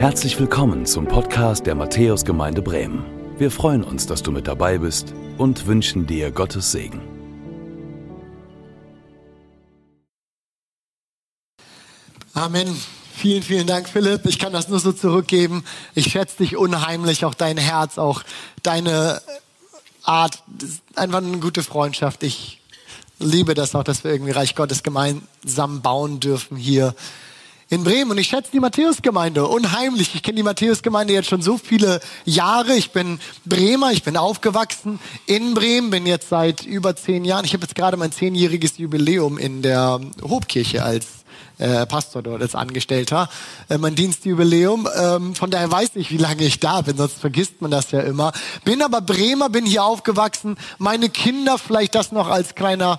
Herzlich willkommen zum Podcast der Matthäusgemeinde Bremen. Wir freuen uns, dass du mit dabei bist und wünschen dir Gottes Segen. Amen. Vielen, vielen Dank, Philipp. Ich kann das nur so zurückgeben. Ich schätze dich unheimlich, auch dein Herz, auch deine Art. einfach eine gute Freundschaft. Ich liebe das auch, dass wir irgendwie Reich Gottes gemeinsam bauen dürfen hier in Bremen. Und ich schätze die Matthäusgemeinde unheimlich. Ich kenne die Matthäusgemeinde jetzt schon so viele Jahre. Ich bin Bremer, ich bin aufgewachsen in Bremen, bin jetzt seit über zehn Jahren. Ich habe jetzt gerade mein zehnjähriges Jubiläum in der Hobkirche als äh, Pastor dort als Angestellter, äh, mein Dienstjubiläum. Ähm, von daher weiß ich, wie lange ich da bin, sonst vergisst man das ja immer. Bin aber Bremer, bin hier aufgewachsen. Meine Kinder, vielleicht das noch als kleiner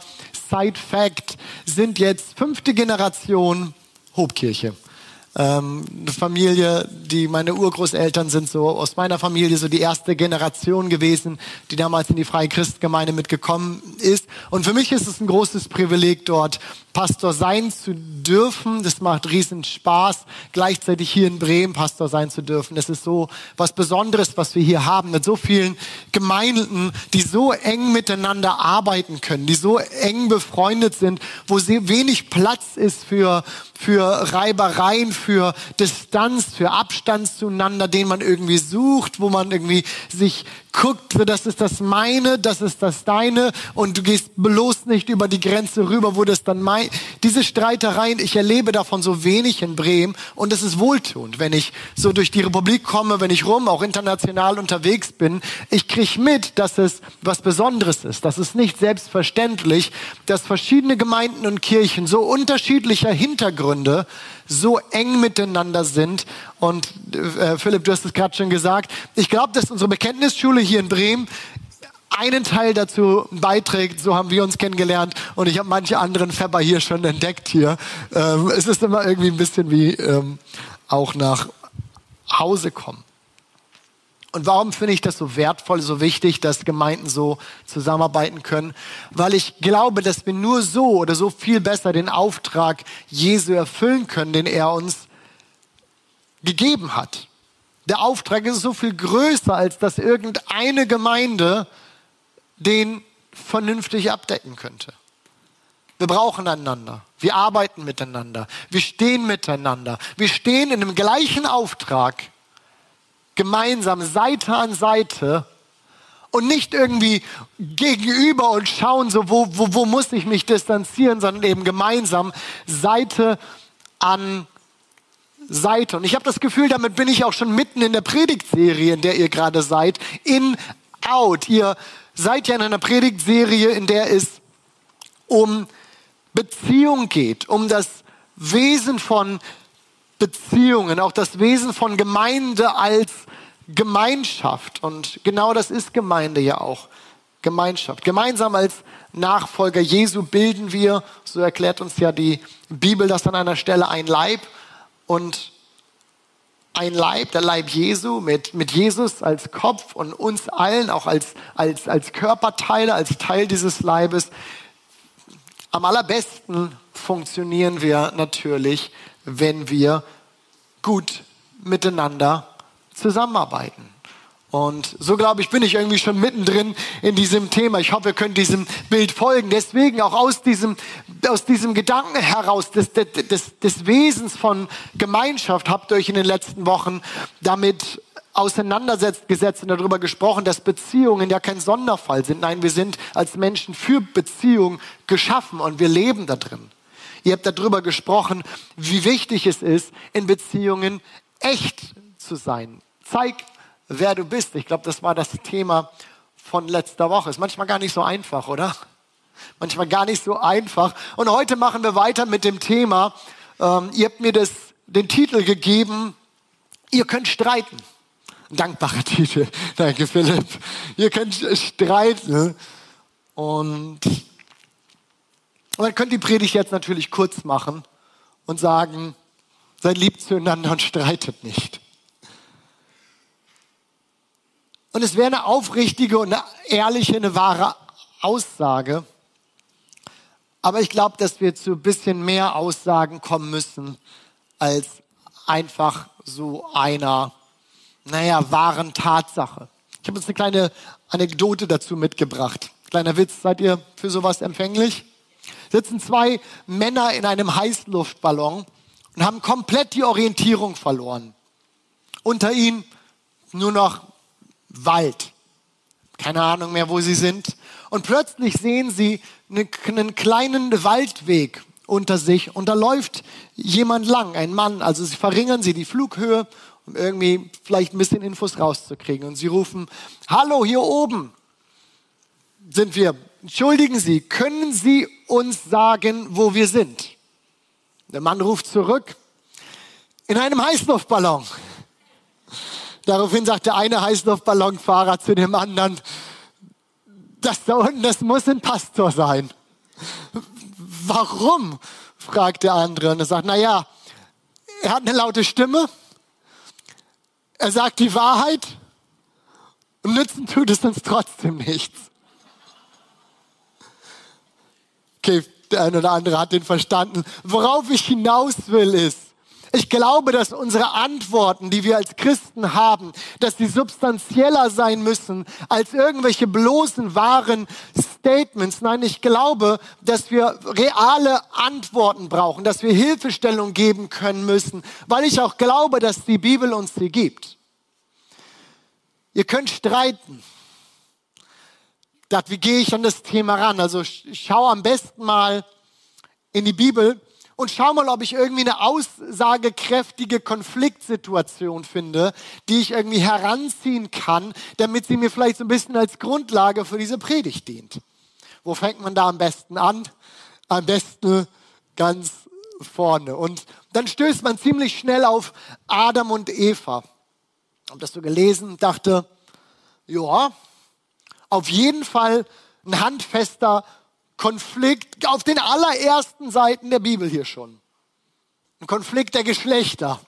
Side-Fact, sind jetzt fünfte Generation Hobkirche. Ähm, eine Familie, die meine Urgroßeltern sind so aus meiner Familie so die erste Generation gewesen, die damals in die Freie Christgemeinde mitgekommen ist. Und für mich ist es ein großes Privileg, dort Pastor sein zu dürfen. Das macht riesen Spaß, gleichzeitig hier in Bremen Pastor sein zu dürfen. Das ist so was Besonderes, was wir hier haben, mit so vielen Gemeinden, die so eng miteinander arbeiten können, die so eng befreundet sind, wo sehr wenig Platz ist für, für Reibereien, für Distanz, für Abstand zueinander, den man irgendwie sucht, wo man irgendwie sich guckt, das ist das meine, das ist das deine. Und du gehst bloß nicht über die Grenze rüber, wo das dann mein, diese Streitereien, ich erlebe davon so wenig in Bremen. Und es ist wohltuend, wenn ich so durch die Republik komme, wenn ich rum, auch international unterwegs bin, ich krieg mit, dass es was Besonderes ist, das ist nicht selbstverständlich, dass verschiedene Gemeinden und Kirchen so unterschiedlicher Hintergründe so eng miteinander sind. Und äh, Philipp, du hast es gerade schon gesagt. Ich glaube, dass unsere Bekenntnisschule hier in Bremen einen Teil dazu beiträgt, so haben wir uns kennengelernt und ich habe manche anderen Fepper hier schon entdeckt hier. Ähm, es ist immer irgendwie ein bisschen wie ähm, auch nach Hause kommen. Und warum finde ich das so wertvoll, so wichtig, dass Gemeinden so zusammenarbeiten können? Weil ich glaube, dass wir nur so oder so viel besser den Auftrag Jesu erfüllen können, den er uns gegeben hat. Der Auftrag ist so viel größer, als dass irgendeine Gemeinde den vernünftig abdecken könnte. Wir brauchen einander. Wir arbeiten miteinander. Wir stehen miteinander. Wir stehen in dem gleichen Auftrag gemeinsam Seite an Seite und nicht irgendwie gegenüber und schauen, so wo, wo, wo muss ich mich distanzieren, sondern eben gemeinsam Seite an Seite. Und ich habe das Gefühl, damit bin ich auch schon mitten in der Predigtserie, in der ihr gerade seid, in out. Ihr seid ja in einer Predigtserie, in der es um Beziehung geht, um das Wesen von Beziehungen, auch das Wesen von Gemeinde als Gemeinschaft. Und genau das ist Gemeinde ja auch. Gemeinschaft. Gemeinsam als Nachfolger Jesu bilden wir, so erklärt uns ja die Bibel das an einer Stelle, ein Leib und ein Leib, der Leib Jesu, mit, mit Jesus als Kopf und uns allen auch als, als, als Körperteile, als Teil dieses Leibes. Am allerbesten funktionieren wir natürlich, wenn wir gut miteinander zusammenarbeiten. Und so glaube ich, bin ich irgendwie schon mittendrin in diesem Thema. Ich hoffe, ihr könnt diesem Bild folgen. Deswegen auch aus diesem, aus diesem Gedanken heraus des, des, des Wesens von Gemeinschaft habt ihr euch in den letzten Wochen damit auseinandergesetzt und darüber gesprochen, dass Beziehungen ja kein Sonderfall sind. Nein, wir sind als Menschen für Beziehungen geschaffen und wir leben da drin. Ihr habt darüber gesprochen, wie wichtig es ist, in Beziehungen echt zu sein, Zeig, wer du bist. Ich glaube, das war das Thema von letzter Woche. Ist manchmal gar nicht so einfach, oder? Manchmal gar nicht so einfach. Und heute machen wir weiter mit dem Thema. Ähm, ihr habt mir das, den Titel gegeben, ihr könnt streiten. Dankbarer Titel. Danke, Philipp. Ihr könnt streiten. Und man könnte die Predigt jetzt natürlich kurz machen und sagen, seid lieb zueinander und streitet nicht. Und es wäre eine aufrichtige und eine ehrliche, eine wahre Aussage. Aber ich glaube, dass wir zu ein bisschen mehr Aussagen kommen müssen als einfach so einer, naja, wahren Tatsache. Ich habe uns eine kleine Anekdote dazu mitgebracht. Kleiner Witz, seid ihr für sowas empfänglich? Sitzen zwei Männer in einem Heißluftballon und haben komplett die Orientierung verloren. Unter ihnen nur noch Wald. Keine Ahnung mehr, wo sie sind. Und plötzlich sehen sie einen kleinen Waldweg unter sich und da läuft jemand lang, ein Mann. Also sie verringern sie die Flughöhe, um irgendwie vielleicht ein bisschen Infos rauszukriegen. Und sie rufen, hallo, hier oben sind wir. Entschuldigen Sie, können Sie uns sagen, wo wir sind? Der Mann ruft zurück, in einem Heißluftballon. Daraufhin sagt der eine Heißluftballonfahrer zu dem anderen, das da unten, das muss ein Pastor sein. Warum? fragt der andere. Und er sagt, naja, er hat eine laute Stimme, er sagt die Wahrheit und nützen tut es uns trotzdem nichts. Okay, der eine oder andere hat den verstanden. Worauf ich hinaus will ist, ich glaube, dass unsere Antworten, die wir als Christen haben, dass die substanzieller sein müssen als irgendwelche bloßen wahren Statements. Nein, ich glaube, dass wir reale Antworten brauchen, dass wir Hilfestellung geben können müssen, weil ich auch glaube, dass die Bibel uns sie gibt. Ihr könnt streiten. Wie gehe ich an das Thema ran? Also schau am besten mal in die Bibel und schau mal, ob ich irgendwie eine aussagekräftige Konfliktsituation finde, die ich irgendwie heranziehen kann, damit sie mir vielleicht so ein bisschen als Grundlage für diese Predigt dient. Wo fängt man da am besten an? Am besten ganz vorne. Und dann stößt man ziemlich schnell auf Adam und Eva. Habe das so gelesen, dachte, ja, auf jeden Fall ein handfester Konflikt auf den allerersten Seiten der Bibel hier schon. Ein Konflikt der Geschlechter,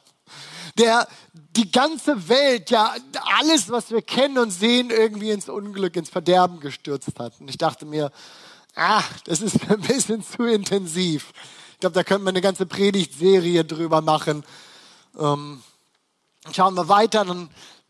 der die ganze Welt, ja alles, was wir kennen und sehen, irgendwie ins Unglück, ins Verderben gestürzt hat. Und ich dachte mir, ah, das ist ein bisschen zu intensiv. Ich glaube, da könnte man eine ganze Predigtserie drüber machen. Ähm, schauen wir weiter, dann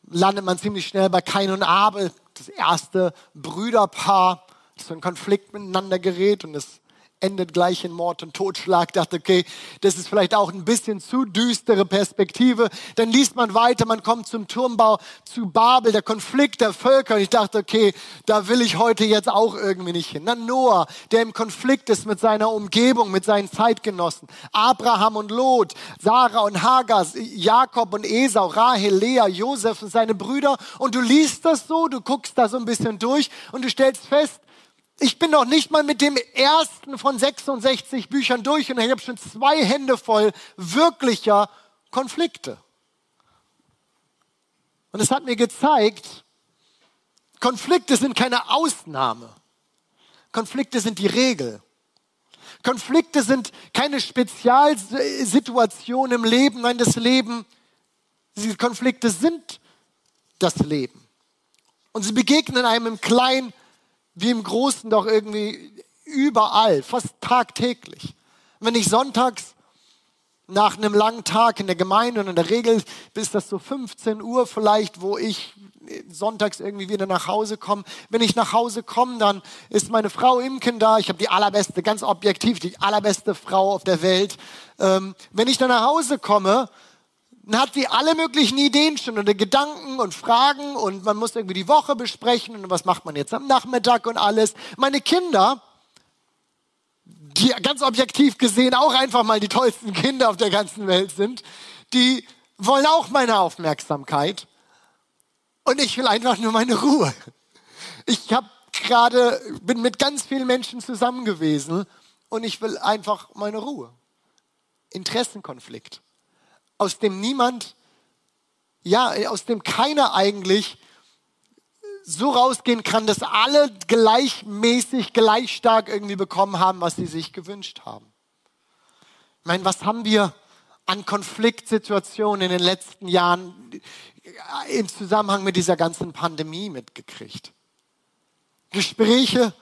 landet man ziemlich schnell bei Kain und Abel, das erste Brüderpaar so ein Konflikt miteinander gerät und es endet gleich in Mord und Totschlag. Dachte, okay, das ist vielleicht auch ein bisschen zu düstere Perspektive. Dann liest man weiter, man kommt zum Turmbau zu Babel, der Konflikt der Völker. Und ich dachte, okay, da will ich heute jetzt auch irgendwie nicht hin. Dann Noah, der im Konflikt ist mit seiner Umgebung, mit seinen Zeitgenossen. Abraham und Lot, Sarah und Hagar, Jakob und Esau, Rahel, Lea, Josef und seine Brüder. Und du liest das so, du guckst da so ein bisschen durch und du stellst fest, ich bin noch nicht mal mit dem ersten von 66 Büchern durch und ich habe schon zwei Hände voll wirklicher Konflikte. Und es hat mir gezeigt, Konflikte sind keine Ausnahme. Konflikte sind die Regel. Konflikte sind keine Spezialsituation im Leben, nein, das Leben, diese Konflikte sind das Leben. Und sie begegnen einem im Kleinen wie im Großen doch irgendwie überall, fast tagtäglich. Wenn ich sonntags nach einem langen Tag in der Gemeinde und in der Regel bis das so 15 Uhr vielleicht, wo ich sonntags irgendwie wieder nach Hause komme. Wenn ich nach Hause komme, dann ist meine Frau Imken da. Ich habe die allerbeste, ganz objektiv, die allerbeste Frau auf der Welt. Ähm, wenn ich dann nach Hause komme, dann hat sie alle möglichen Ideen schon oder Gedanken und Fragen und man muss irgendwie die Woche besprechen und was macht man jetzt am Nachmittag und alles. Meine Kinder, die ganz objektiv gesehen auch einfach mal die tollsten Kinder auf der ganzen Welt sind, die wollen auch meine Aufmerksamkeit und ich will einfach nur meine Ruhe. Ich habe gerade bin mit ganz vielen Menschen zusammen gewesen und ich will einfach meine Ruhe. Interessenkonflikt aus dem niemand, ja, aus dem keiner eigentlich so rausgehen kann, dass alle gleichmäßig, gleich stark irgendwie bekommen haben, was sie sich gewünscht haben. Ich meine, was haben wir an Konfliktsituationen in den letzten Jahren im Zusammenhang mit dieser ganzen Pandemie mitgekriegt? Gespräche,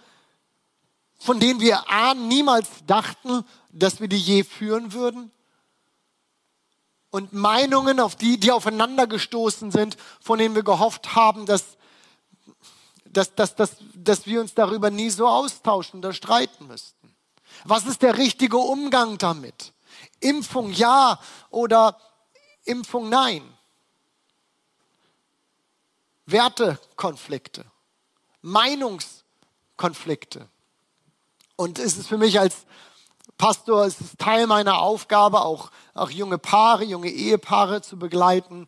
von denen wir ahnen, niemals dachten, dass wir die je führen würden und Meinungen, auf die, die aufeinander gestoßen sind, von denen wir gehofft haben, dass, dass, dass, dass, dass wir uns darüber nie so austauschen oder streiten müssten. Was ist der richtige Umgang damit? Impfung ja oder Impfung nein? Wertekonflikte, Meinungskonflikte. Und es ist für mich als Pastor, es ist Teil meiner Aufgabe, auch, auch junge Paare, junge Ehepaare zu begleiten,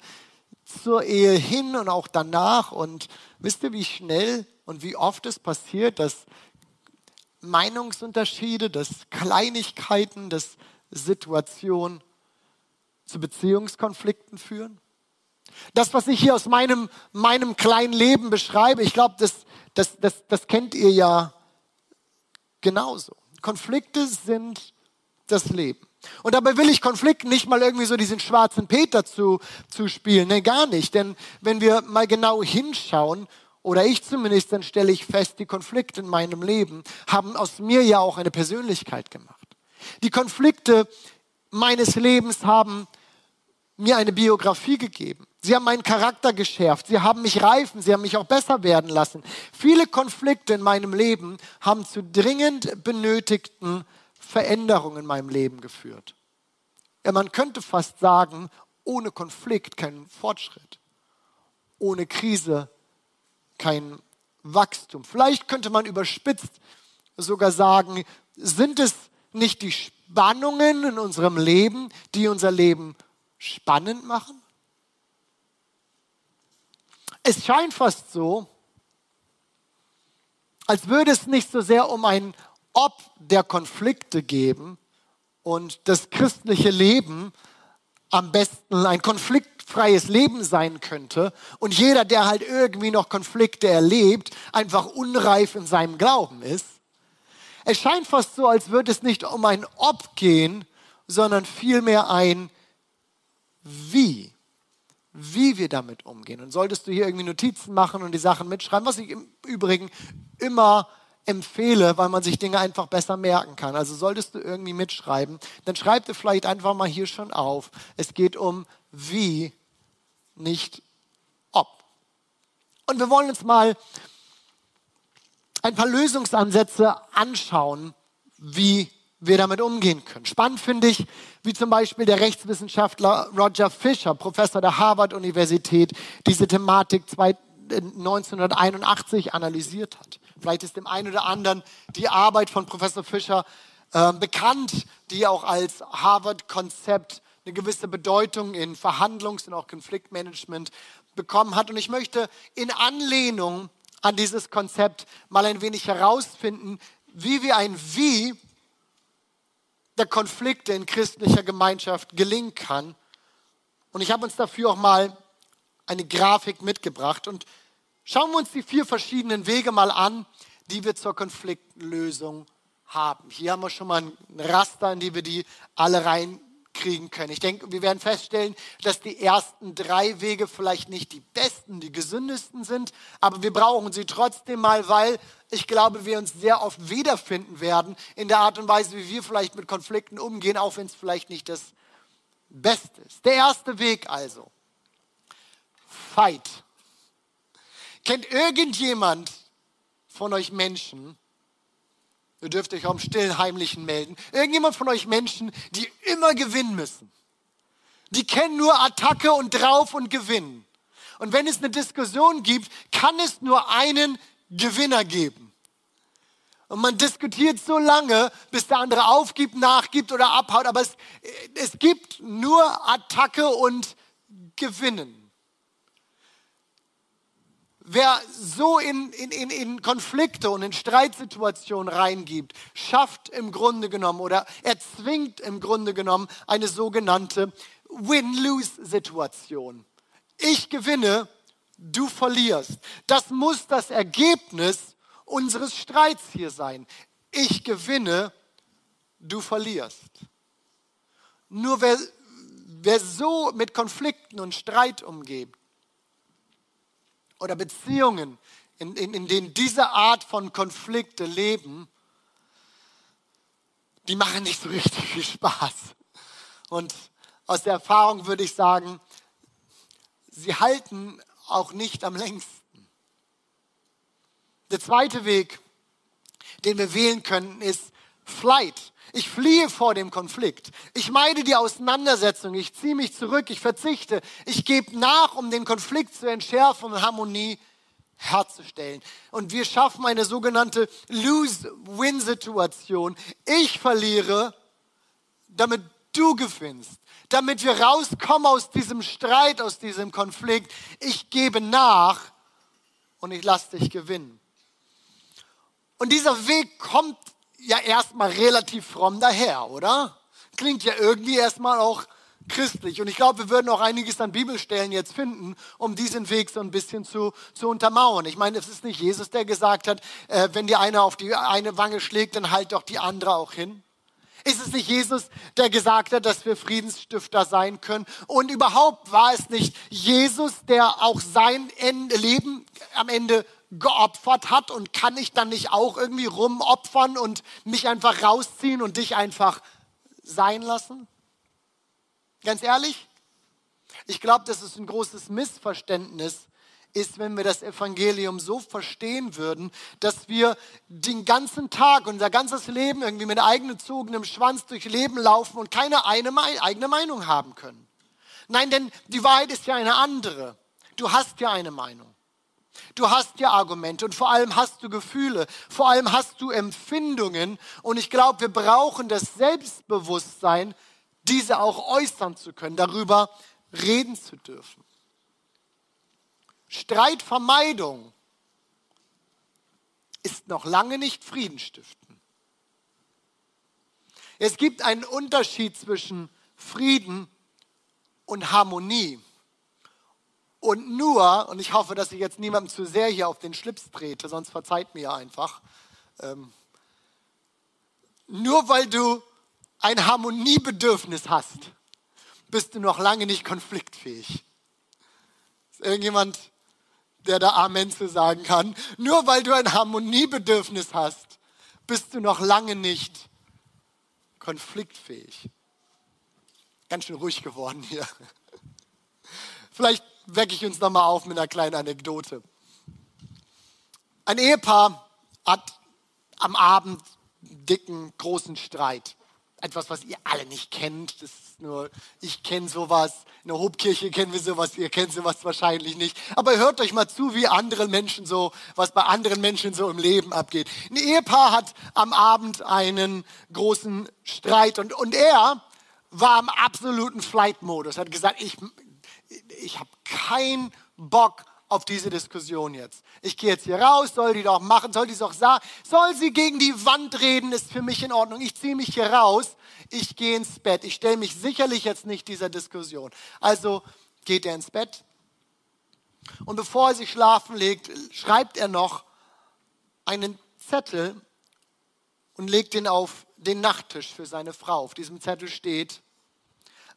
zur Ehe hin und auch danach. Und wisst ihr, wie schnell und wie oft es passiert, dass Meinungsunterschiede, dass Kleinigkeiten, dass Situationen zu Beziehungskonflikten führen? Das, was ich hier aus meinem, meinem kleinen Leben beschreibe, ich glaube, das, das, das, das kennt ihr ja genauso. Konflikte sind das Leben. Und dabei will ich Konflikten nicht mal irgendwie so diesen schwarzen Peter zu, zu spielen. Nee, gar nicht. Denn wenn wir mal genau hinschauen, oder ich zumindest, dann stelle ich fest, die Konflikte in meinem Leben haben aus mir ja auch eine Persönlichkeit gemacht. Die Konflikte meines Lebens haben mir eine Biografie gegeben. Sie haben meinen Charakter geschärft. Sie haben mich reifen. Sie haben mich auch besser werden lassen. Viele Konflikte in meinem Leben haben zu dringend benötigten Veränderungen in meinem Leben geführt. Ja, man könnte fast sagen, ohne Konflikt kein Fortschritt. Ohne Krise kein Wachstum. Vielleicht könnte man überspitzt sogar sagen, sind es nicht die Spannungen in unserem Leben, die unser Leben spannend machen? Es scheint fast so, als würde es nicht so sehr um ein Ob der Konflikte geben und das christliche Leben am besten ein konfliktfreies Leben sein könnte und jeder, der halt irgendwie noch Konflikte erlebt, einfach unreif in seinem Glauben ist. Es scheint fast so, als würde es nicht um ein Ob gehen, sondern vielmehr ein Wie wie wir damit umgehen. Und solltest du hier irgendwie Notizen machen und die Sachen mitschreiben, was ich im Übrigen immer empfehle, weil man sich Dinge einfach besser merken kann. Also solltest du irgendwie mitschreiben, dann schreib dir vielleicht einfach mal hier schon auf. Es geht um wie, nicht ob. Und wir wollen uns mal ein paar Lösungsansätze anschauen, wie wir damit umgehen können. Spannend finde ich, wie zum Beispiel der Rechtswissenschaftler Roger Fisher, Professor der Harvard-Universität, diese Thematik 1981 äh, analysiert hat. Vielleicht ist dem einen oder anderen die Arbeit von Professor Fisher äh, bekannt, die auch als Harvard-Konzept eine gewisse Bedeutung in Verhandlungs- und auch Konfliktmanagement bekommen hat. Und ich möchte in Anlehnung an dieses Konzept mal ein wenig herausfinden, wie wir ein Wie der Konflikte in christlicher Gemeinschaft gelingen kann. Und ich habe uns dafür auch mal eine Grafik mitgebracht. Und schauen wir uns die vier verschiedenen Wege mal an, die wir zur Konfliktlösung haben. Hier haben wir schon mal ein Raster, in die wir die alle rein kriegen können. Ich denke, wir werden feststellen, dass die ersten drei Wege vielleicht nicht die besten, die gesündesten sind, aber wir brauchen sie trotzdem mal, weil ich glaube, wir uns sehr oft wiederfinden werden in der Art und Weise, wie wir vielleicht mit Konflikten umgehen, auch wenn es vielleicht nicht das Beste ist. Der erste Weg also. Fight. Kennt irgendjemand von euch Menschen, Ihr dürft euch auch im stillen Heimlichen melden. Irgendjemand von euch Menschen, die immer gewinnen müssen. Die kennen nur Attacke und drauf und gewinnen. Und wenn es eine Diskussion gibt, kann es nur einen Gewinner geben. Und man diskutiert so lange, bis der andere aufgibt, nachgibt oder abhaut. Aber es, es gibt nur Attacke und Gewinnen. Wer so in, in, in Konflikte und in Streitsituationen reingibt, schafft im Grunde genommen oder erzwingt im Grunde genommen eine sogenannte Win-Lose-Situation. Ich gewinne, du verlierst. Das muss das Ergebnis unseres Streits hier sein. Ich gewinne, du verlierst. Nur wer, wer so mit Konflikten und Streit umgeht, oder Beziehungen, in, in, in denen diese Art von Konflikte leben, die machen nicht so richtig viel Spaß. Und aus der Erfahrung würde ich sagen, sie halten auch nicht am längsten. Der zweite Weg, den wir wählen können, ist Flight. Ich fliehe vor dem Konflikt. Ich meide die Auseinandersetzung. Ich ziehe mich zurück. Ich verzichte. Ich gebe nach, um den Konflikt zu entschärfen und Harmonie herzustellen. Und wir schaffen eine sogenannte Lose-Win-Situation. Ich verliere, damit du gewinnst. Damit wir rauskommen aus diesem Streit, aus diesem Konflikt. Ich gebe nach und ich lasse dich gewinnen. Und dieser Weg kommt ja erstmal relativ fromm daher, oder? Klingt ja irgendwie erstmal auch christlich. Und ich glaube, wir würden auch einiges an Bibelstellen jetzt finden, um diesen Weg so ein bisschen zu, zu untermauern. Ich meine, es ist nicht Jesus, der gesagt hat, äh, wenn dir einer auf die eine Wange schlägt, dann halt doch die andere auch hin. Ist es nicht Jesus, der gesagt hat, dass wir Friedensstifter sein können? Und überhaupt war es nicht Jesus, der auch sein Leben am Ende geopfert hat und kann ich dann nicht auch irgendwie rumopfern und mich einfach rausziehen und dich einfach sein lassen? Ganz ehrlich, ich glaube, das ist ein großes Missverständnis ist, wenn wir das Evangelium so verstehen würden, dass wir den ganzen Tag, unser ganzes Leben irgendwie mit eigengezogenem Schwanz durch Leben laufen und keine eine, eigene Meinung haben können. Nein, denn die Wahrheit ist ja eine andere. Du hast ja eine Meinung. Du hast ja Argumente und vor allem hast du Gefühle, vor allem hast du Empfindungen und ich glaube, wir brauchen das Selbstbewusstsein, diese auch äußern zu können, darüber reden zu dürfen. Streitvermeidung ist noch lange nicht Friedenstiften. Es gibt einen Unterschied zwischen Frieden und Harmonie. Und nur, und ich hoffe, dass ich jetzt niemandem zu sehr hier auf den Schlips trete, sonst verzeiht mir einfach, ähm, nur weil du ein Harmoniebedürfnis hast, bist du noch lange nicht konfliktfähig. Ist irgendjemand, der da Amen zu sagen kann? Nur weil du ein Harmoniebedürfnis hast, bist du noch lange nicht konfliktfähig. Ganz schön ruhig geworden hier. Vielleicht wecke ich uns nochmal auf mit einer kleinen Anekdote. Ein Ehepaar hat am Abend dicken, großen Streit. Etwas, was ihr alle nicht kennt. Das ist nur, ich kenne sowas. In der Hobkirche kennen wir sowas. Ihr kennt sowas wahrscheinlich nicht. Aber hört euch mal zu, wie andere Menschen so, was bei anderen Menschen so im Leben abgeht. Ein Ehepaar hat am Abend einen großen Streit und, und er war im absoluten Flight-Modus. Hat gesagt, ich, ich habe keinen Bock auf diese Diskussion jetzt. Ich gehe jetzt hier raus, soll die doch machen, soll die doch sagen, soll sie gegen die Wand reden, ist für mich in Ordnung. Ich ziehe mich hier raus, ich gehe ins Bett. Ich stelle mich sicherlich jetzt nicht dieser Diskussion. Also geht er ins Bett und bevor er sich schlafen legt, schreibt er noch einen Zettel und legt den auf den Nachttisch für seine Frau. Auf diesem Zettel steht,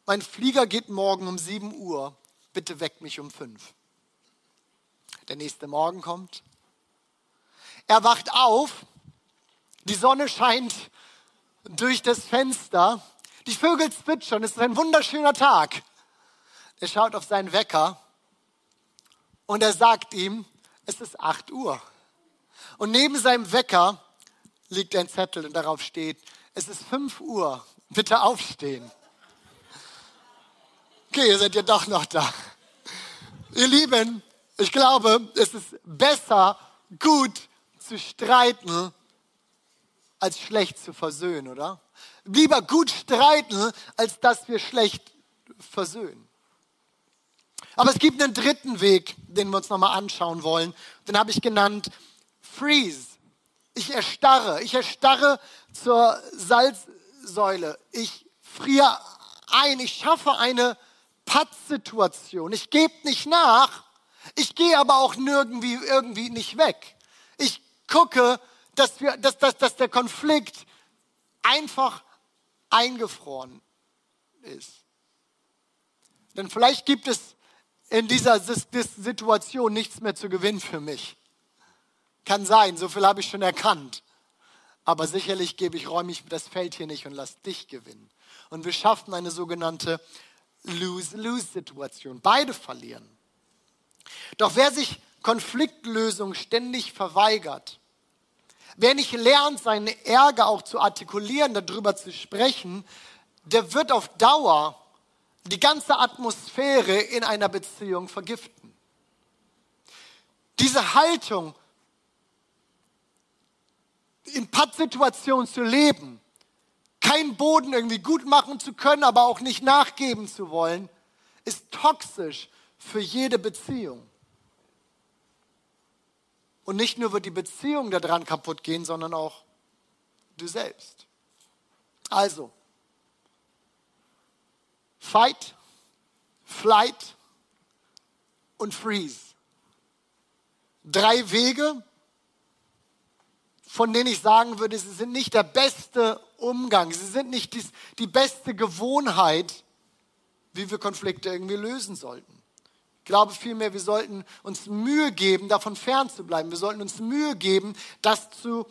mein Flieger geht morgen um 7 Uhr, bitte weck mich um 5. Der nächste Morgen kommt. Er wacht auf, die Sonne scheint durch das Fenster, die Vögel zwitschern, es ist ein wunderschöner Tag. Er schaut auf seinen Wecker und er sagt ihm, es ist 8 Uhr. Und neben seinem Wecker liegt ein Zettel und darauf steht, es ist 5 Uhr, bitte aufstehen. Okay, ihr seid ja doch noch da. Ihr Lieben, ich glaube, es ist besser, gut zu streiten, als schlecht zu versöhnen, oder? Lieber gut streiten, als dass wir schlecht versöhnen. Aber es gibt einen dritten Weg, den wir uns nochmal anschauen wollen. Den habe ich genannt Freeze. Ich erstarre. Ich erstarre zur Salzsäule. Ich friere ein. Ich schaffe eine Pattsituation. Ich gebe nicht nach, ich gehe aber auch nirgendwie irgendwie nicht weg. Ich gucke, dass, wir, dass, dass, dass der Konflikt einfach eingefroren ist. Denn vielleicht gibt es in dieser Situation nichts mehr zu gewinnen für mich. Kann sein, so viel habe ich schon erkannt. Aber sicherlich gebe ich, räume ich das Feld hier nicht und lasse dich gewinnen. Und wir schaffen eine sogenannte Lose-Lose-Situation. Beide verlieren. Doch wer sich Konfliktlösung ständig verweigert, wer nicht lernt, seinen Ärger auch zu artikulieren, darüber zu sprechen, der wird auf Dauer die ganze Atmosphäre in einer Beziehung vergiften. Diese Haltung, in Pattsituationen zu leben, keinen Boden irgendwie gut machen zu können, aber auch nicht nachgeben zu wollen, ist toxisch für jede Beziehung. Und nicht nur wird die Beziehung daran kaputt gehen, sondern auch du selbst. Also, Fight, Flight und Freeze. Drei Wege, von denen ich sagen würde, sie sind nicht der beste Umgang, sie sind nicht die, die beste Gewohnheit, wie wir Konflikte irgendwie lösen sollten. Ich glaube vielmehr, wir sollten uns Mühe geben, davon fernzubleiben. Wir sollten uns Mühe geben, das zu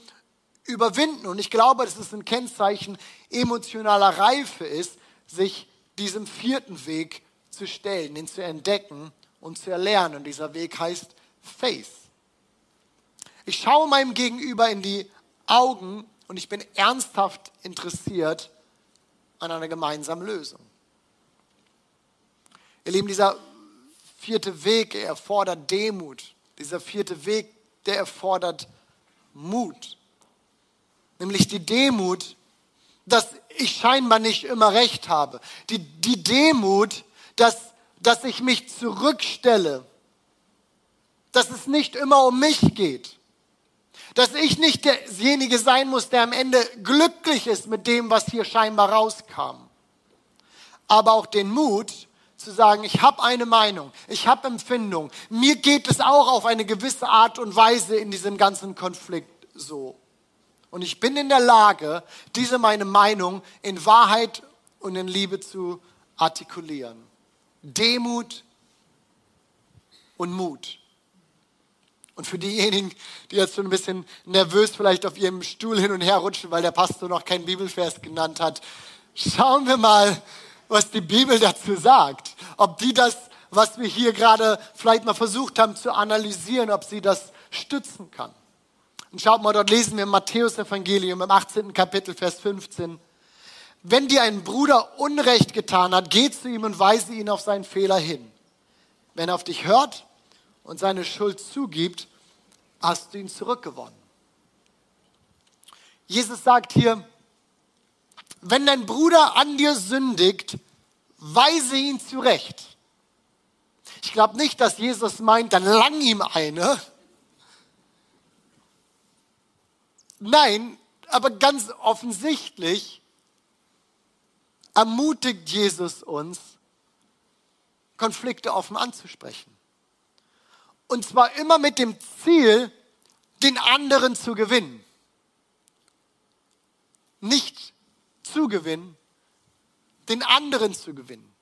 überwinden. Und ich glaube, dass es ein Kennzeichen emotionaler Reife ist, sich diesem vierten Weg zu stellen, ihn zu entdecken und zu erlernen. Und dieser Weg heißt Faith. Ich schaue meinem Gegenüber in die Augen und ich bin ernsthaft interessiert an einer gemeinsamen Lösung. Ihr Lieben, dieser vierte Weg, er erfordert Demut. Dieser vierte Weg, der erfordert Mut. Nämlich die Demut, dass ich scheinbar nicht immer recht habe. Die, die Demut, dass, dass ich mich zurückstelle. Dass es nicht immer um mich geht. Dass ich nicht derjenige sein muss, der am Ende glücklich ist mit dem, was hier scheinbar rauskam. Aber auch den Mut zu sagen, ich habe eine Meinung, ich habe Empfindung. Mir geht es auch auf eine gewisse Art und Weise in diesem ganzen Konflikt so. Und ich bin in der Lage, diese meine Meinung in Wahrheit und in Liebe zu artikulieren. Demut und Mut. Und für diejenigen, die jetzt schon ein bisschen nervös vielleicht auf ihrem Stuhl hin und her rutschen, weil der Pastor noch keinen Bibelvers genannt hat, schauen wir mal, was die Bibel dazu sagt. Ob die das, was wir hier gerade vielleicht mal versucht haben zu analysieren, ob sie das stützen kann. Und schaut mal, dort lesen wir im Matthäus-Evangelium im 18. Kapitel, Vers 15. Wenn dir ein Bruder Unrecht getan hat, geh zu ihm und weise ihn auf seinen Fehler hin. Wenn er auf dich hört und seine Schuld zugibt, hast du ihn zurückgewonnen. Jesus sagt hier, wenn dein Bruder an dir sündigt, weise ihn zurecht. Ich glaube nicht, dass Jesus meint, dann lang ihm eine, Nein, aber ganz offensichtlich ermutigt Jesus uns, Konflikte offen anzusprechen. Und zwar immer mit dem Ziel, den anderen zu gewinnen. Nicht zu gewinnen, den anderen zu gewinnen.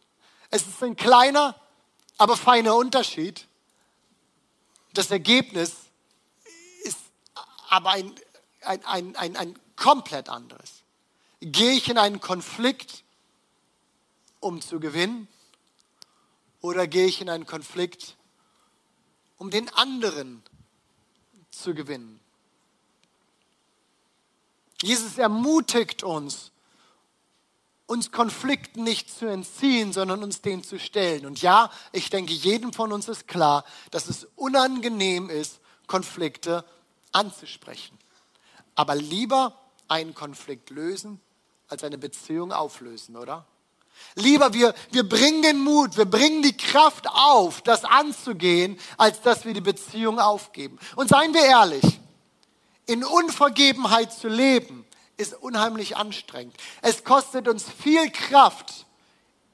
Es ist ein kleiner, aber feiner Unterschied. Das Ergebnis ist aber ein ein, ein, ein, ein komplett anderes. Gehe ich in einen Konflikt, um zu gewinnen? Oder gehe ich in einen Konflikt, um den anderen zu gewinnen? Jesus ermutigt uns, uns Konflikten nicht zu entziehen, sondern uns denen zu stellen. Und ja, ich denke, jedem von uns ist klar, dass es unangenehm ist, Konflikte anzusprechen. Aber lieber einen Konflikt lösen, als eine Beziehung auflösen, oder? Lieber wir, wir bringen den Mut, wir bringen die Kraft auf, das anzugehen, als dass wir die Beziehung aufgeben. Und seien wir ehrlich, in Unvergebenheit zu leben, ist unheimlich anstrengend. Es kostet uns viel Kraft,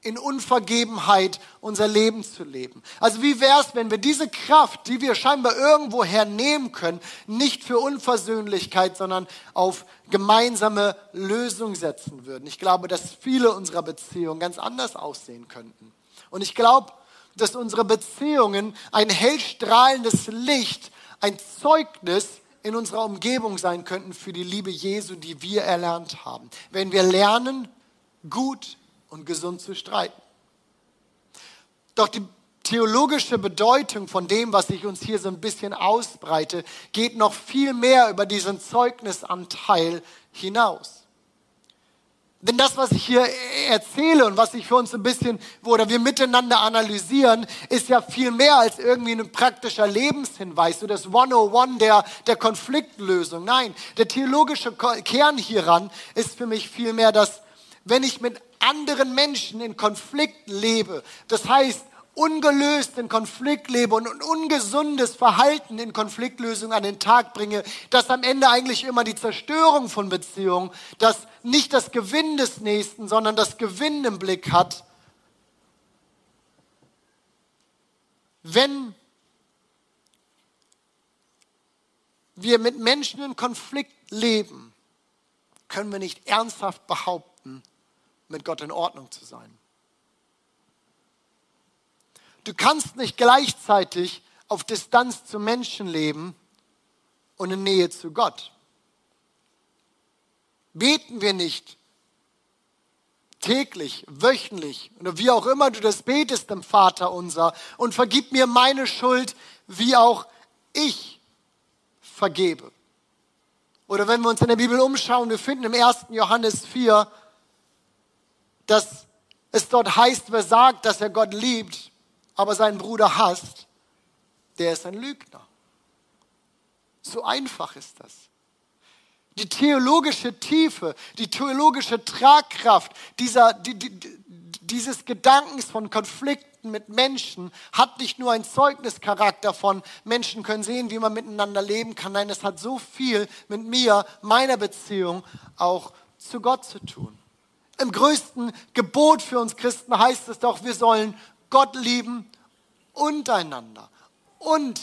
in Unvergebenheit unser Leben zu leben. Also wie wäre es, wenn wir diese Kraft, die wir scheinbar irgendwo hernehmen können, nicht für Unversöhnlichkeit, sondern auf gemeinsame Lösung setzen würden? Ich glaube, dass viele unserer Beziehungen ganz anders aussehen könnten. Und ich glaube, dass unsere Beziehungen ein hellstrahlendes Licht, ein Zeugnis in unserer Umgebung sein könnten für die Liebe Jesu, die wir erlernt haben. Wenn wir lernen, gut und gesund zu streiten. Doch die theologische Bedeutung von dem, was ich uns hier so ein bisschen ausbreite, geht noch viel mehr über diesen Zeugnisanteil hinaus. Denn das, was ich hier erzähle und was ich für uns ein bisschen, oder wir miteinander analysieren, ist ja viel mehr als irgendwie ein praktischer Lebenshinweis, so das 101 der, der Konfliktlösung. Nein, der theologische Kern hieran ist für mich viel mehr, dass wenn ich mit anderen Menschen in Konflikt lebe, das heißt, ungelöst in Konflikt lebe und ein ungesundes Verhalten in Konfliktlösung an den Tag bringe, dass am Ende eigentlich immer die Zerstörung von Beziehungen, dass nicht das Gewinn des Nächsten, sondern das Gewinn im Blick hat. Wenn wir mit Menschen in Konflikt leben, können wir nicht ernsthaft behaupten, mit Gott in Ordnung zu sein. Du kannst nicht gleichzeitig auf Distanz zu Menschen leben und in Nähe zu Gott. Beten wir nicht täglich, wöchentlich oder wie auch immer du das betest im Vater unser und vergib mir meine Schuld, wie auch ich vergebe. Oder wenn wir uns in der Bibel umschauen, wir finden im 1. Johannes 4, dass es dort heißt, wer sagt, dass er Gott liebt, aber seinen Bruder hasst, der ist ein Lügner. So einfach ist das. Die theologische Tiefe, die theologische Tragkraft dieser, die, die, dieses Gedankens von Konflikten mit Menschen hat nicht nur einen Zeugnischarakter von Menschen können sehen, wie man miteinander leben kann. Nein, es hat so viel mit mir, meiner Beziehung auch zu Gott zu tun. Im größten Gebot für uns Christen heißt es doch, wir sollen Gott lieben untereinander und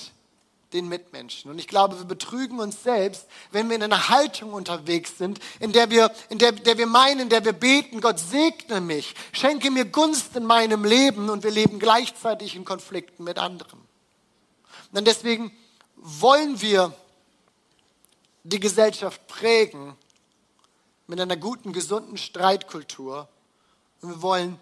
den Mitmenschen. Und ich glaube, wir betrügen uns selbst, wenn wir in einer Haltung unterwegs sind, in der wir, in der, der wir meinen, in der wir beten, Gott segne mich, schenke mir Gunst in meinem Leben und wir leben gleichzeitig in Konflikten mit anderen. Und deswegen wollen wir die Gesellschaft prägen mit einer guten, gesunden Streitkultur. Und wir wollen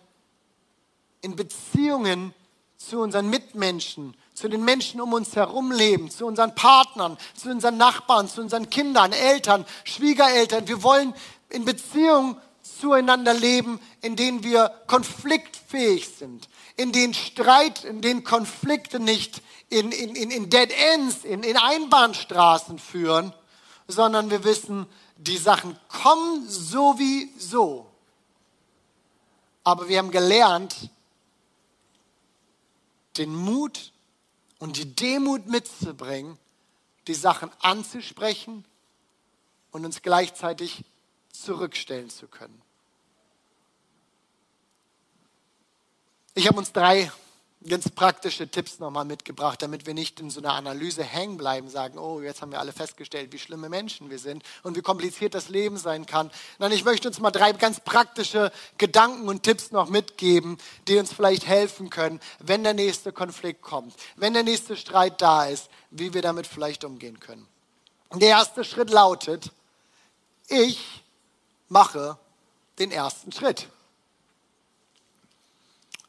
in Beziehungen zu unseren Mitmenschen, zu den Menschen um uns herum leben, zu unseren Partnern, zu unseren Nachbarn, zu unseren Kindern, Eltern, Schwiegereltern. Wir wollen in Beziehungen zueinander leben, in denen wir konfliktfähig sind, in denen Streit, in denen Konflikte nicht in, in, in, Dead Ends, in, in Einbahnstraßen führen, sondern wir wissen, die Sachen kommen sowieso. Aber wir haben gelernt, den Mut und die Demut mitzubringen, die Sachen anzusprechen und uns gleichzeitig zurückstellen zu können. Ich habe uns drei ganz praktische Tipps nochmal mitgebracht, damit wir nicht in so einer Analyse hängen bleiben, sagen, oh, jetzt haben wir alle festgestellt, wie schlimme Menschen wir sind und wie kompliziert das Leben sein kann. Nein, ich möchte uns mal drei ganz praktische Gedanken und Tipps noch mitgeben, die uns vielleicht helfen können, wenn der nächste Konflikt kommt, wenn der nächste Streit da ist, wie wir damit vielleicht umgehen können. Der erste Schritt lautet, ich mache den ersten Schritt.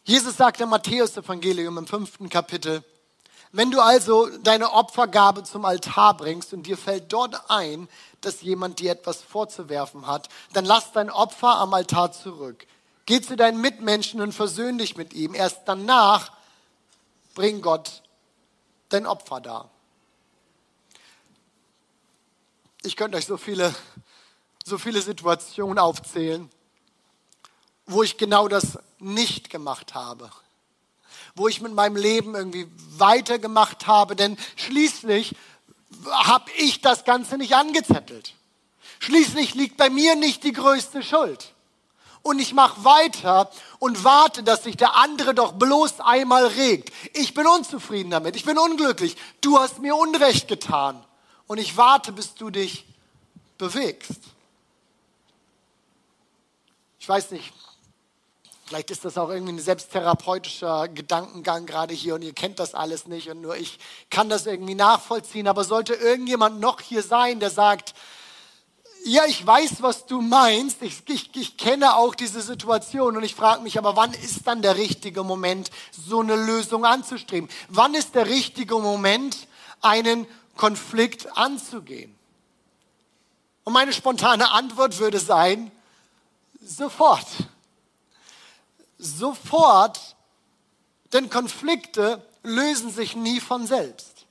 Jesus sagt im Matthäus-Evangelium im fünften Kapitel, wenn du also deine Opfergabe zum Altar bringst und dir fällt dort ein, dass jemand dir etwas vorzuwerfen hat, dann lass dein Opfer am Altar zurück. Geh zu deinen Mitmenschen und versöhn dich mit ihm. Erst danach bring Gott dein Opfer dar. Ich könnte euch so viele, so viele Situationen aufzählen, wo ich genau das nicht gemacht habe. Wo ich mit meinem Leben irgendwie weitergemacht habe, denn schließlich habe ich das Ganze nicht angezettelt. Schließlich liegt bei mir nicht die größte Schuld. Und ich mache weiter und warte, dass sich der andere doch bloß einmal regt. Ich bin unzufrieden damit, ich bin unglücklich. Du hast mir Unrecht getan. Und ich warte, bis du dich bewegst. Ich weiß nicht, Vielleicht ist das auch irgendwie ein selbsttherapeutischer Gedankengang gerade hier und ihr kennt das alles nicht und nur ich kann das irgendwie nachvollziehen. Aber sollte irgendjemand noch hier sein, der sagt, ja, ich weiß, was du meinst. Ich, ich, ich kenne auch diese Situation und ich frage mich, aber wann ist dann der richtige Moment, so eine Lösung anzustreben? Wann ist der richtige Moment, einen Konflikt anzugehen? Und meine spontane Antwort würde sein, sofort. Sofort, denn Konflikte lösen sich nie von selbst.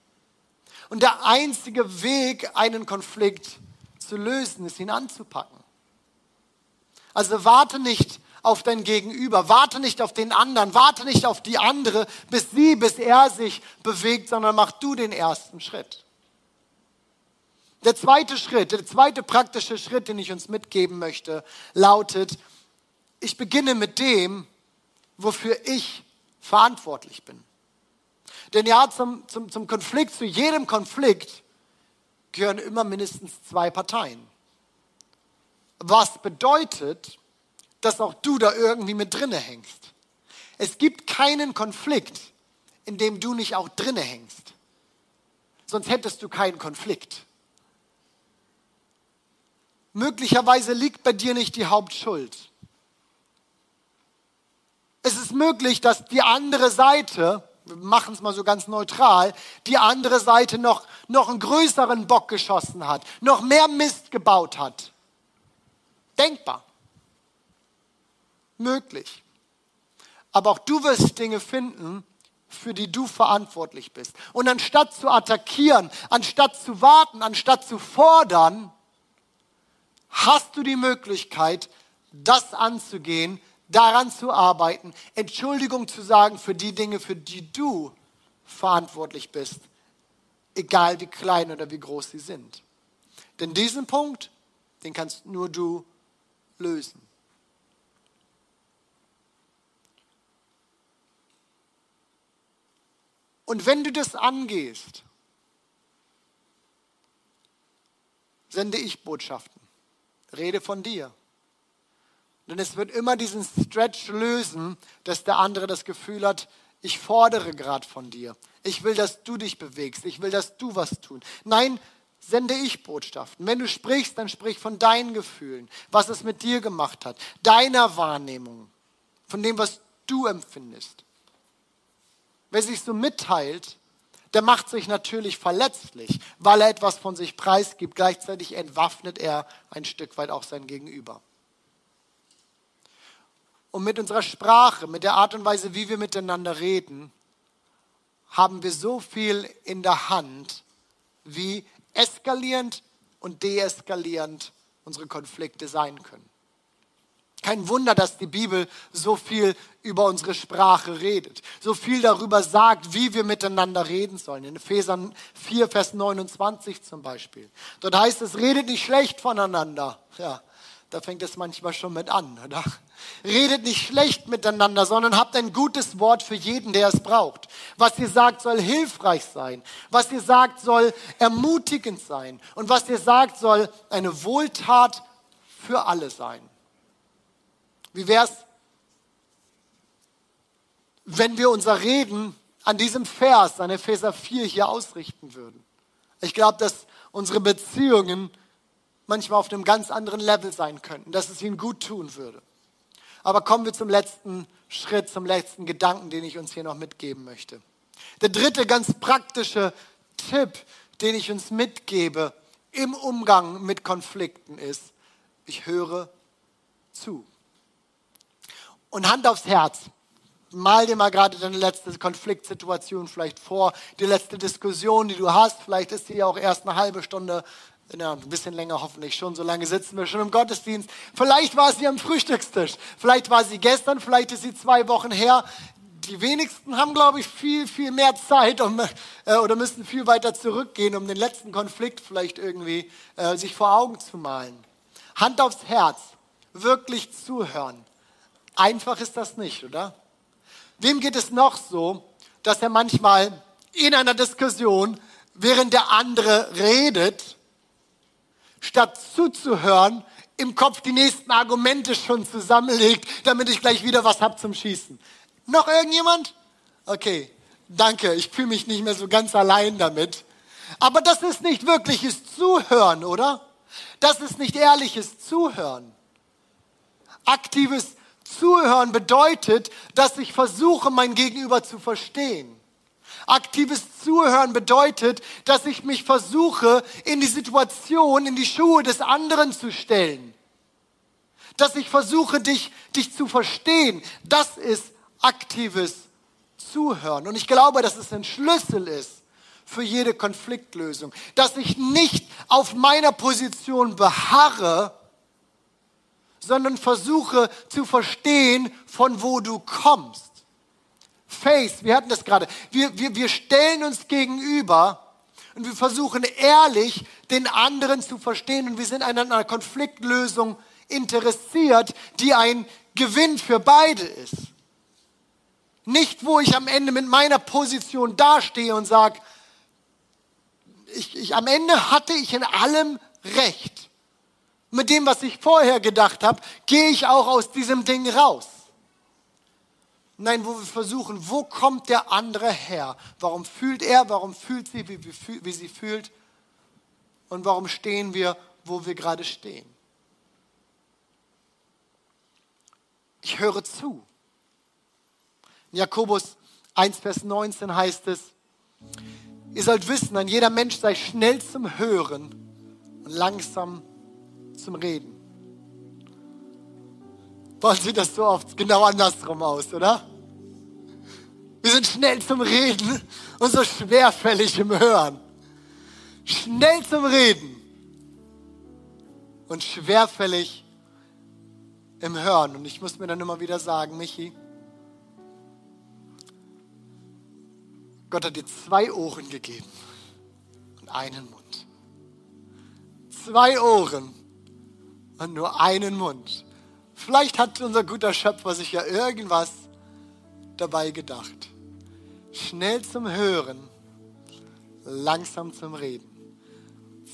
Und der einzige Weg, einen Konflikt zu lösen, ist ihn anzupacken. Also warte nicht auf dein Gegenüber, warte nicht auf den anderen, warte nicht auf die andere, bis sie, bis er sich bewegt, sondern mach du den ersten Schritt. Der zweite Schritt, der zweite praktische Schritt, den ich uns mitgeben möchte, lautet, ich beginne mit dem, wofür ich verantwortlich bin. Denn ja, zum, zum, zum Konflikt, zu jedem Konflikt gehören immer mindestens zwei Parteien. Was bedeutet, dass auch du da irgendwie mit drinne hängst. Es gibt keinen Konflikt, in dem du nicht auch drinne hängst. Sonst hättest du keinen Konflikt. Möglicherweise liegt bei dir nicht die Hauptschuld. Es ist möglich, dass die andere Seite wir machen es mal so ganz neutral, die andere Seite noch, noch einen größeren Bock geschossen hat, noch mehr Mist gebaut hat. Denkbar. Möglich. Aber auch du wirst Dinge finden, für die du verantwortlich bist. Und anstatt zu attackieren, anstatt zu warten, anstatt zu fordern, hast du die Möglichkeit, das anzugehen, daran zu arbeiten, Entschuldigung zu sagen für die Dinge, für die du verantwortlich bist, egal wie klein oder wie groß sie sind. Denn diesen Punkt, den kannst nur du lösen. Und wenn du das angehst, sende ich Botschaften. Rede von dir. Denn es wird immer diesen Stretch lösen, dass der andere das Gefühl hat, ich fordere gerade von dir. Ich will, dass du dich bewegst. Ich will, dass du was tun. Nein, sende ich Botschaften. Wenn du sprichst, dann sprich von deinen Gefühlen, was es mit dir gemacht hat, deiner Wahrnehmung, von dem, was du empfindest. Wer sich so mitteilt, der macht sich natürlich verletzlich, weil er etwas von sich preisgibt. Gleichzeitig entwaffnet er ein Stück weit auch sein Gegenüber. Und mit unserer Sprache, mit der Art und Weise, wie wir miteinander reden, haben wir so viel in der Hand, wie eskalierend und deeskalierend unsere Konflikte sein können. Kein Wunder, dass die Bibel so viel über unsere Sprache redet, so viel darüber sagt, wie wir miteinander reden sollen. In Ephesern 4, Vers 29 zum Beispiel. Dort heißt es, redet nicht schlecht voneinander. Ja, da fängt es manchmal schon mit an, oder? Redet nicht schlecht miteinander, sondern habt ein gutes Wort für jeden, der es braucht. Was ihr sagt, soll hilfreich sein. Was ihr sagt, soll ermutigend sein. Und was ihr sagt, soll eine Wohltat für alle sein. Wie wäre es, wenn wir unser Reden an diesem Vers, an Epheser 4 hier ausrichten würden? Ich glaube, dass unsere Beziehungen manchmal auf einem ganz anderen Level sein könnten, dass es ihnen gut tun würde. Aber kommen wir zum letzten Schritt, zum letzten Gedanken, den ich uns hier noch mitgeben möchte. Der dritte ganz praktische Tipp, den ich uns mitgebe im Umgang mit Konflikten ist, ich höre zu. Und Hand aufs Herz. Mal dir mal gerade deine letzte Konfliktsituation vielleicht vor, die letzte Diskussion, die du hast. Vielleicht ist sie ja auch erst eine halbe Stunde ja, ein bisschen länger hoffentlich schon, so lange sitzen wir schon im Gottesdienst. Vielleicht war sie am Frühstückstisch, vielleicht war sie gestern, vielleicht ist sie zwei Wochen her. Die wenigsten haben, glaube ich, viel, viel mehr Zeit um, äh, oder müssen viel weiter zurückgehen, um den letzten Konflikt vielleicht irgendwie äh, sich vor Augen zu malen. Hand aufs Herz, wirklich zuhören. Einfach ist das nicht, oder? Wem geht es noch so, dass er manchmal in einer Diskussion, während der andere redet, statt zuzuhören, im Kopf die nächsten Argumente schon zusammenlegt, damit ich gleich wieder was hab zum Schießen. Noch irgendjemand? Okay, danke. Ich fühle mich nicht mehr so ganz allein damit. Aber das ist nicht wirkliches Zuhören, oder? Das ist nicht ehrliches Zuhören. Aktives Zuhören bedeutet, dass ich versuche, mein Gegenüber zu verstehen. Aktives Zuhören bedeutet, dass ich mich versuche, in die Situation, in die Schuhe des anderen zu stellen. Dass ich versuche, dich, dich zu verstehen. Das ist aktives Zuhören. Und ich glaube, dass es ein Schlüssel ist für jede Konfliktlösung. Dass ich nicht auf meiner Position beharre, sondern versuche zu verstehen, von wo du kommst. Face, wir hatten das gerade. Wir, wir, wir stellen uns gegenüber und wir versuchen ehrlich, den anderen zu verstehen und wir sind an einer Konfliktlösung interessiert, die ein Gewinn für beide ist. Nicht, wo ich am Ende mit meiner Position dastehe und sage, ich, ich, am Ende hatte ich in allem Recht. Mit dem, was ich vorher gedacht habe, gehe ich auch aus diesem Ding raus. Nein, wo wir versuchen, wo kommt der andere her? Warum fühlt er? Warum fühlt sie, wie, wie, sie fühlt? Und warum stehen wir, wo wir gerade stehen? Ich höre zu. In Jakobus 1, Vers 19 heißt es, ihr sollt wissen, ein jeder Mensch sei schnell zum Hören und langsam zum Reden. Wollen Sie das so oft genau andersrum aus, oder? Wir sind schnell zum Reden und so schwerfällig im Hören. Schnell zum Reden und schwerfällig im Hören. Und ich muss mir dann immer wieder sagen, Michi, Gott hat dir zwei Ohren gegeben und einen Mund. Zwei Ohren und nur einen Mund. Vielleicht hat unser guter Schöpfer sich ja irgendwas dabei gedacht. Schnell zum Hören, langsam zum Reden.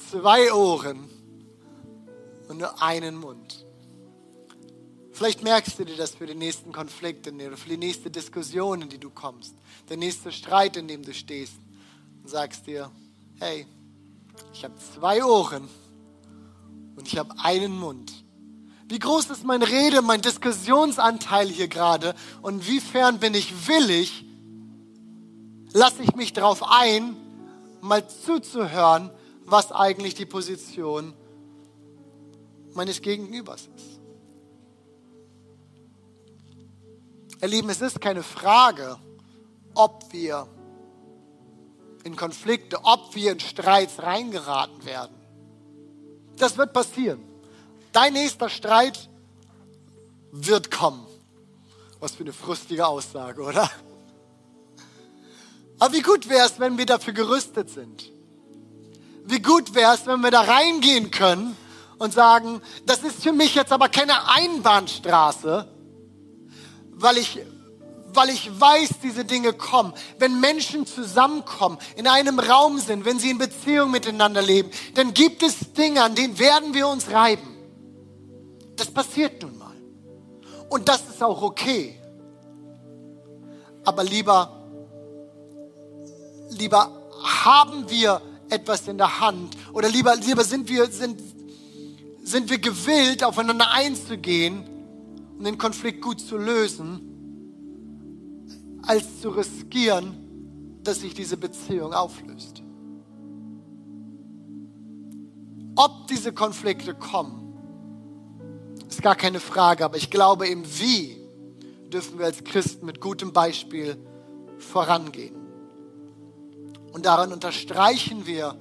Zwei Ohren und nur einen Mund. Vielleicht merkst du dir das für den nächsten Konflikt oder für die nächste Diskussion, in die du kommst, der nächste Streit, in dem du stehst und sagst dir, hey, ich habe zwei Ohren und ich habe einen Mund. Wie groß ist mein Rede, mein Diskussionsanteil hier gerade und wiefern bin ich willig, lasse ich mich darauf ein, mal zuzuhören, was eigentlich die Position meines Gegenübers ist. Ihr Lieben, es ist keine Frage, ob wir in Konflikte, ob wir in Streits reingeraten werden. Das wird passieren. Dein nächster Streit wird kommen. Was für eine frustige Aussage, oder? Aber wie gut wäre es, wenn wir dafür gerüstet sind? Wie gut wäre es, wenn wir da reingehen können und sagen, das ist für mich jetzt aber keine Einbahnstraße, weil ich weil ich weiß, diese Dinge kommen. Wenn Menschen zusammenkommen, in einem Raum sind, wenn sie in Beziehung miteinander leben, dann gibt es Dinge, an denen werden wir uns reiben. Das passiert nun mal. Und das ist auch okay. Aber lieber, lieber haben wir etwas in der Hand oder lieber, lieber sind wir, sind, sind wir gewillt, aufeinander einzugehen und den Konflikt gut zu lösen, als zu riskieren, dass sich diese Beziehung auflöst. Ob diese Konflikte kommen, ist gar keine Frage, aber ich glaube, im Wie dürfen wir als Christen mit gutem Beispiel vorangehen. Und daran unterstreichen wir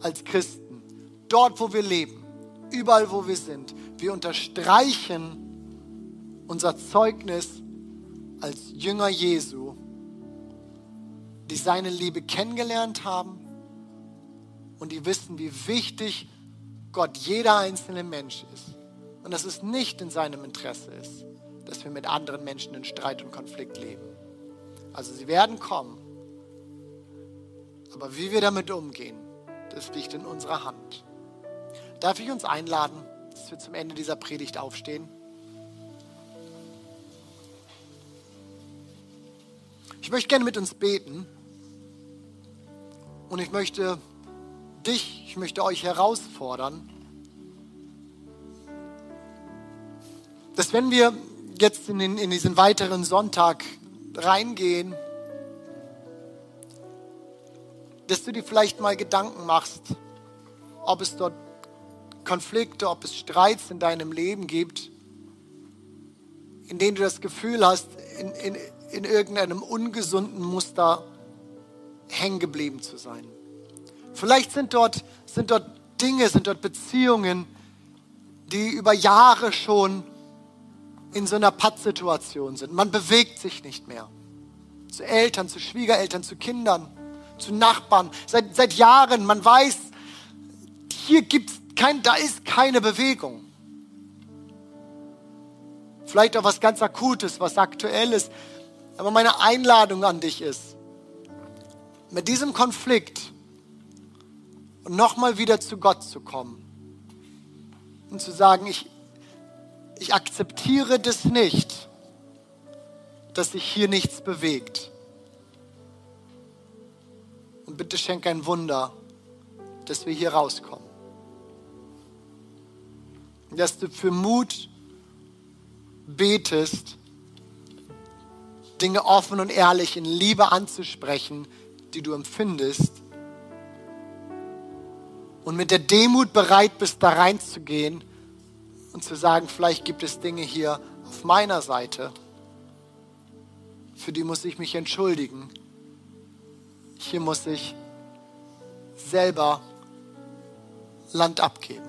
als Christen, dort wo wir leben, überall wo wir sind, wir unterstreichen unser Zeugnis als Jünger Jesu, die seine Liebe kennengelernt haben und die wissen, wie wichtig Gott jeder einzelne Mensch ist. Und dass es nicht in seinem Interesse ist, dass wir mit anderen Menschen in Streit und Konflikt leben. Also sie werden kommen. Aber wie wir damit umgehen, das liegt in unserer Hand. Darf ich uns einladen, dass wir zum Ende dieser Predigt aufstehen? Ich möchte gerne mit uns beten und ich möchte dich, ich möchte euch herausfordern, dass wenn wir jetzt in, den, in diesen weiteren Sonntag reingehen, dass du dir vielleicht mal Gedanken machst, ob es dort Konflikte, ob es Streits in deinem Leben gibt, in denen du das Gefühl hast, in, in, in irgendeinem ungesunden Muster hängen geblieben zu sein. Vielleicht sind dort, sind dort Dinge, sind dort Beziehungen, die über Jahre schon in so einer Pattsituation sind. Man bewegt sich nicht mehr. Zu Eltern, zu Schwiegereltern, zu Kindern, zu Nachbarn. Seit, seit Jahren, man weiß, hier gibt's kein, da ist keine Bewegung. Vielleicht auch was ganz Akutes, was Aktuelles. Aber meine Einladung an dich ist, mit diesem Konflikt nochmal wieder zu Gott zu kommen und zu sagen, ich, ich akzeptiere das nicht, dass sich hier nichts bewegt. Und bitte schenk ein Wunder, dass wir hier rauskommen. Dass du für Mut betest, Dinge offen und ehrlich in Liebe anzusprechen, die du empfindest. Und mit der Demut bereit bist, da reinzugehen und zu sagen, vielleicht gibt es Dinge hier auf meiner Seite, für die muss ich mich entschuldigen. Hier muss ich selber Land abgeben.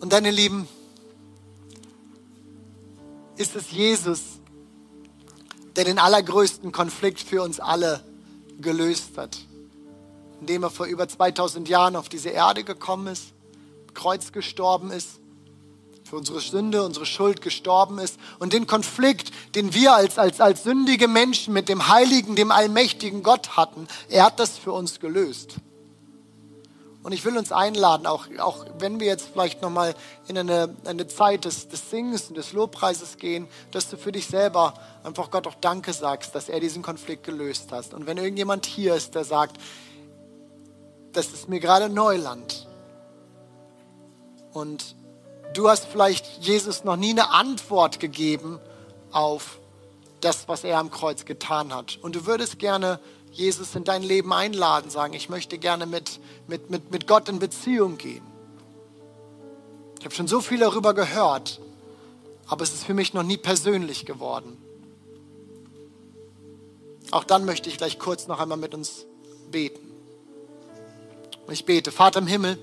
Und deine Lieben, ist es Jesus, der den allergrößten Konflikt für uns alle gelöst hat, indem er vor über 2000 Jahren auf diese Erde gekommen ist, Kreuz gestorben ist, für unsere Sünde, unsere Schuld gestorben ist und den Konflikt, den wir als, als, als sündige Menschen mit dem heiligen, dem allmächtigen Gott hatten, er hat das für uns gelöst. Und ich will uns einladen, auch, auch wenn wir jetzt vielleicht nochmal in eine, eine Zeit des, des Singens und des Lobpreises gehen, dass du für dich selber einfach Gott auch Danke sagst, dass er diesen Konflikt gelöst hat. Und wenn irgendjemand hier ist, der sagt, das ist mir gerade Neuland und du hast vielleicht Jesus noch nie eine Antwort gegeben auf das, was er am Kreuz getan hat. Und du würdest gerne Jesus in dein Leben einladen, sagen, ich möchte gerne mit, mit, mit, mit Gott in Beziehung gehen. Ich habe schon so viel darüber gehört, aber es ist für mich noch nie persönlich geworden. Auch dann möchte ich gleich kurz noch einmal mit uns beten. Ich bete, Vater im Himmel,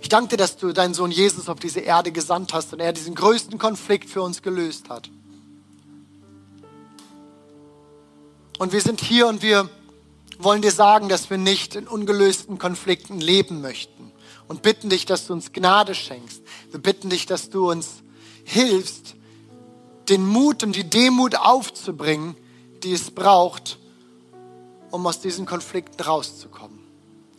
ich danke dir, dass du deinen Sohn Jesus auf diese Erde gesandt hast und er diesen größten Konflikt für uns gelöst hat. Und wir sind hier und wir wollen dir sagen, dass wir nicht in ungelösten Konflikten leben möchten und bitten dich, dass du uns Gnade schenkst. Wir bitten dich, dass du uns hilfst, den Mut und die Demut aufzubringen, die es braucht, um aus diesen Konflikten rauszukommen.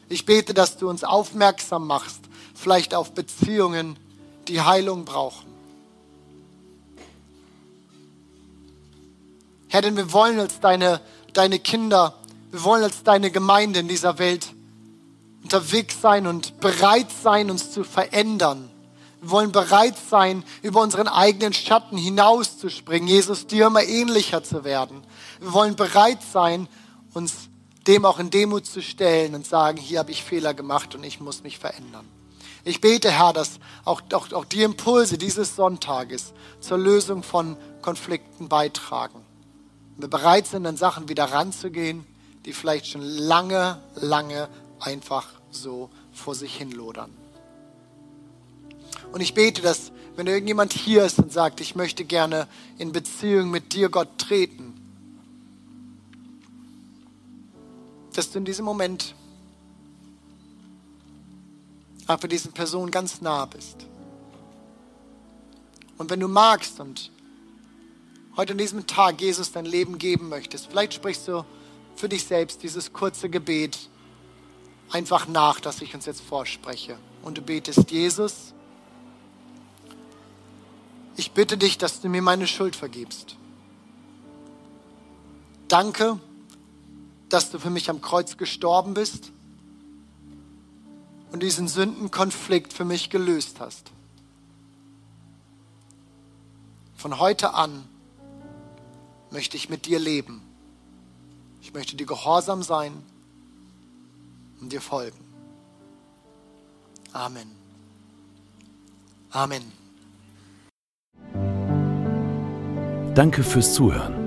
Ich bete, dass du uns aufmerksam machst, vielleicht auf Beziehungen, die Heilung brauchen. Herr, denn wir wollen als deine, deine Kinder, wir wollen als deine Gemeinde in dieser Welt unterwegs sein und bereit sein, uns zu verändern. Wir wollen bereit sein, über unseren eigenen Schatten hinauszuspringen, Jesus dir immer ähnlicher zu werden. Wir wollen bereit sein, uns dem auch in Demut zu stellen und sagen, hier habe ich Fehler gemacht und ich muss mich verändern. Ich bete, Herr, dass auch, auch, auch die Impulse dieses Sonntages zur Lösung von Konflikten beitragen wir bereit sind, an Sachen wieder ranzugehen, die vielleicht schon lange, lange einfach so vor sich hin lodern. Und ich bete, dass wenn irgendjemand hier ist und sagt, ich möchte gerne in Beziehung mit dir, Gott, treten, dass du in diesem Moment einfach diesen Personen ganz nah bist. Und wenn du magst und heute an diesem Tag Jesus dein Leben geben möchtest, vielleicht sprichst du für dich selbst dieses kurze Gebet einfach nach, das ich uns jetzt vorspreche. Und du betest, Jesus, ich bitte dich, dass du mir meine Schuld vergibst. Danke, dass du für mich am Kreuz gestorben bist. und diesen Sündenkonflikt für mich gelöst hast. Von heute an möchte ich mit dir leben. Ich möchte dir gehorsam sein und dir folgen. Amen. Amen. Danke fürs Zuhören.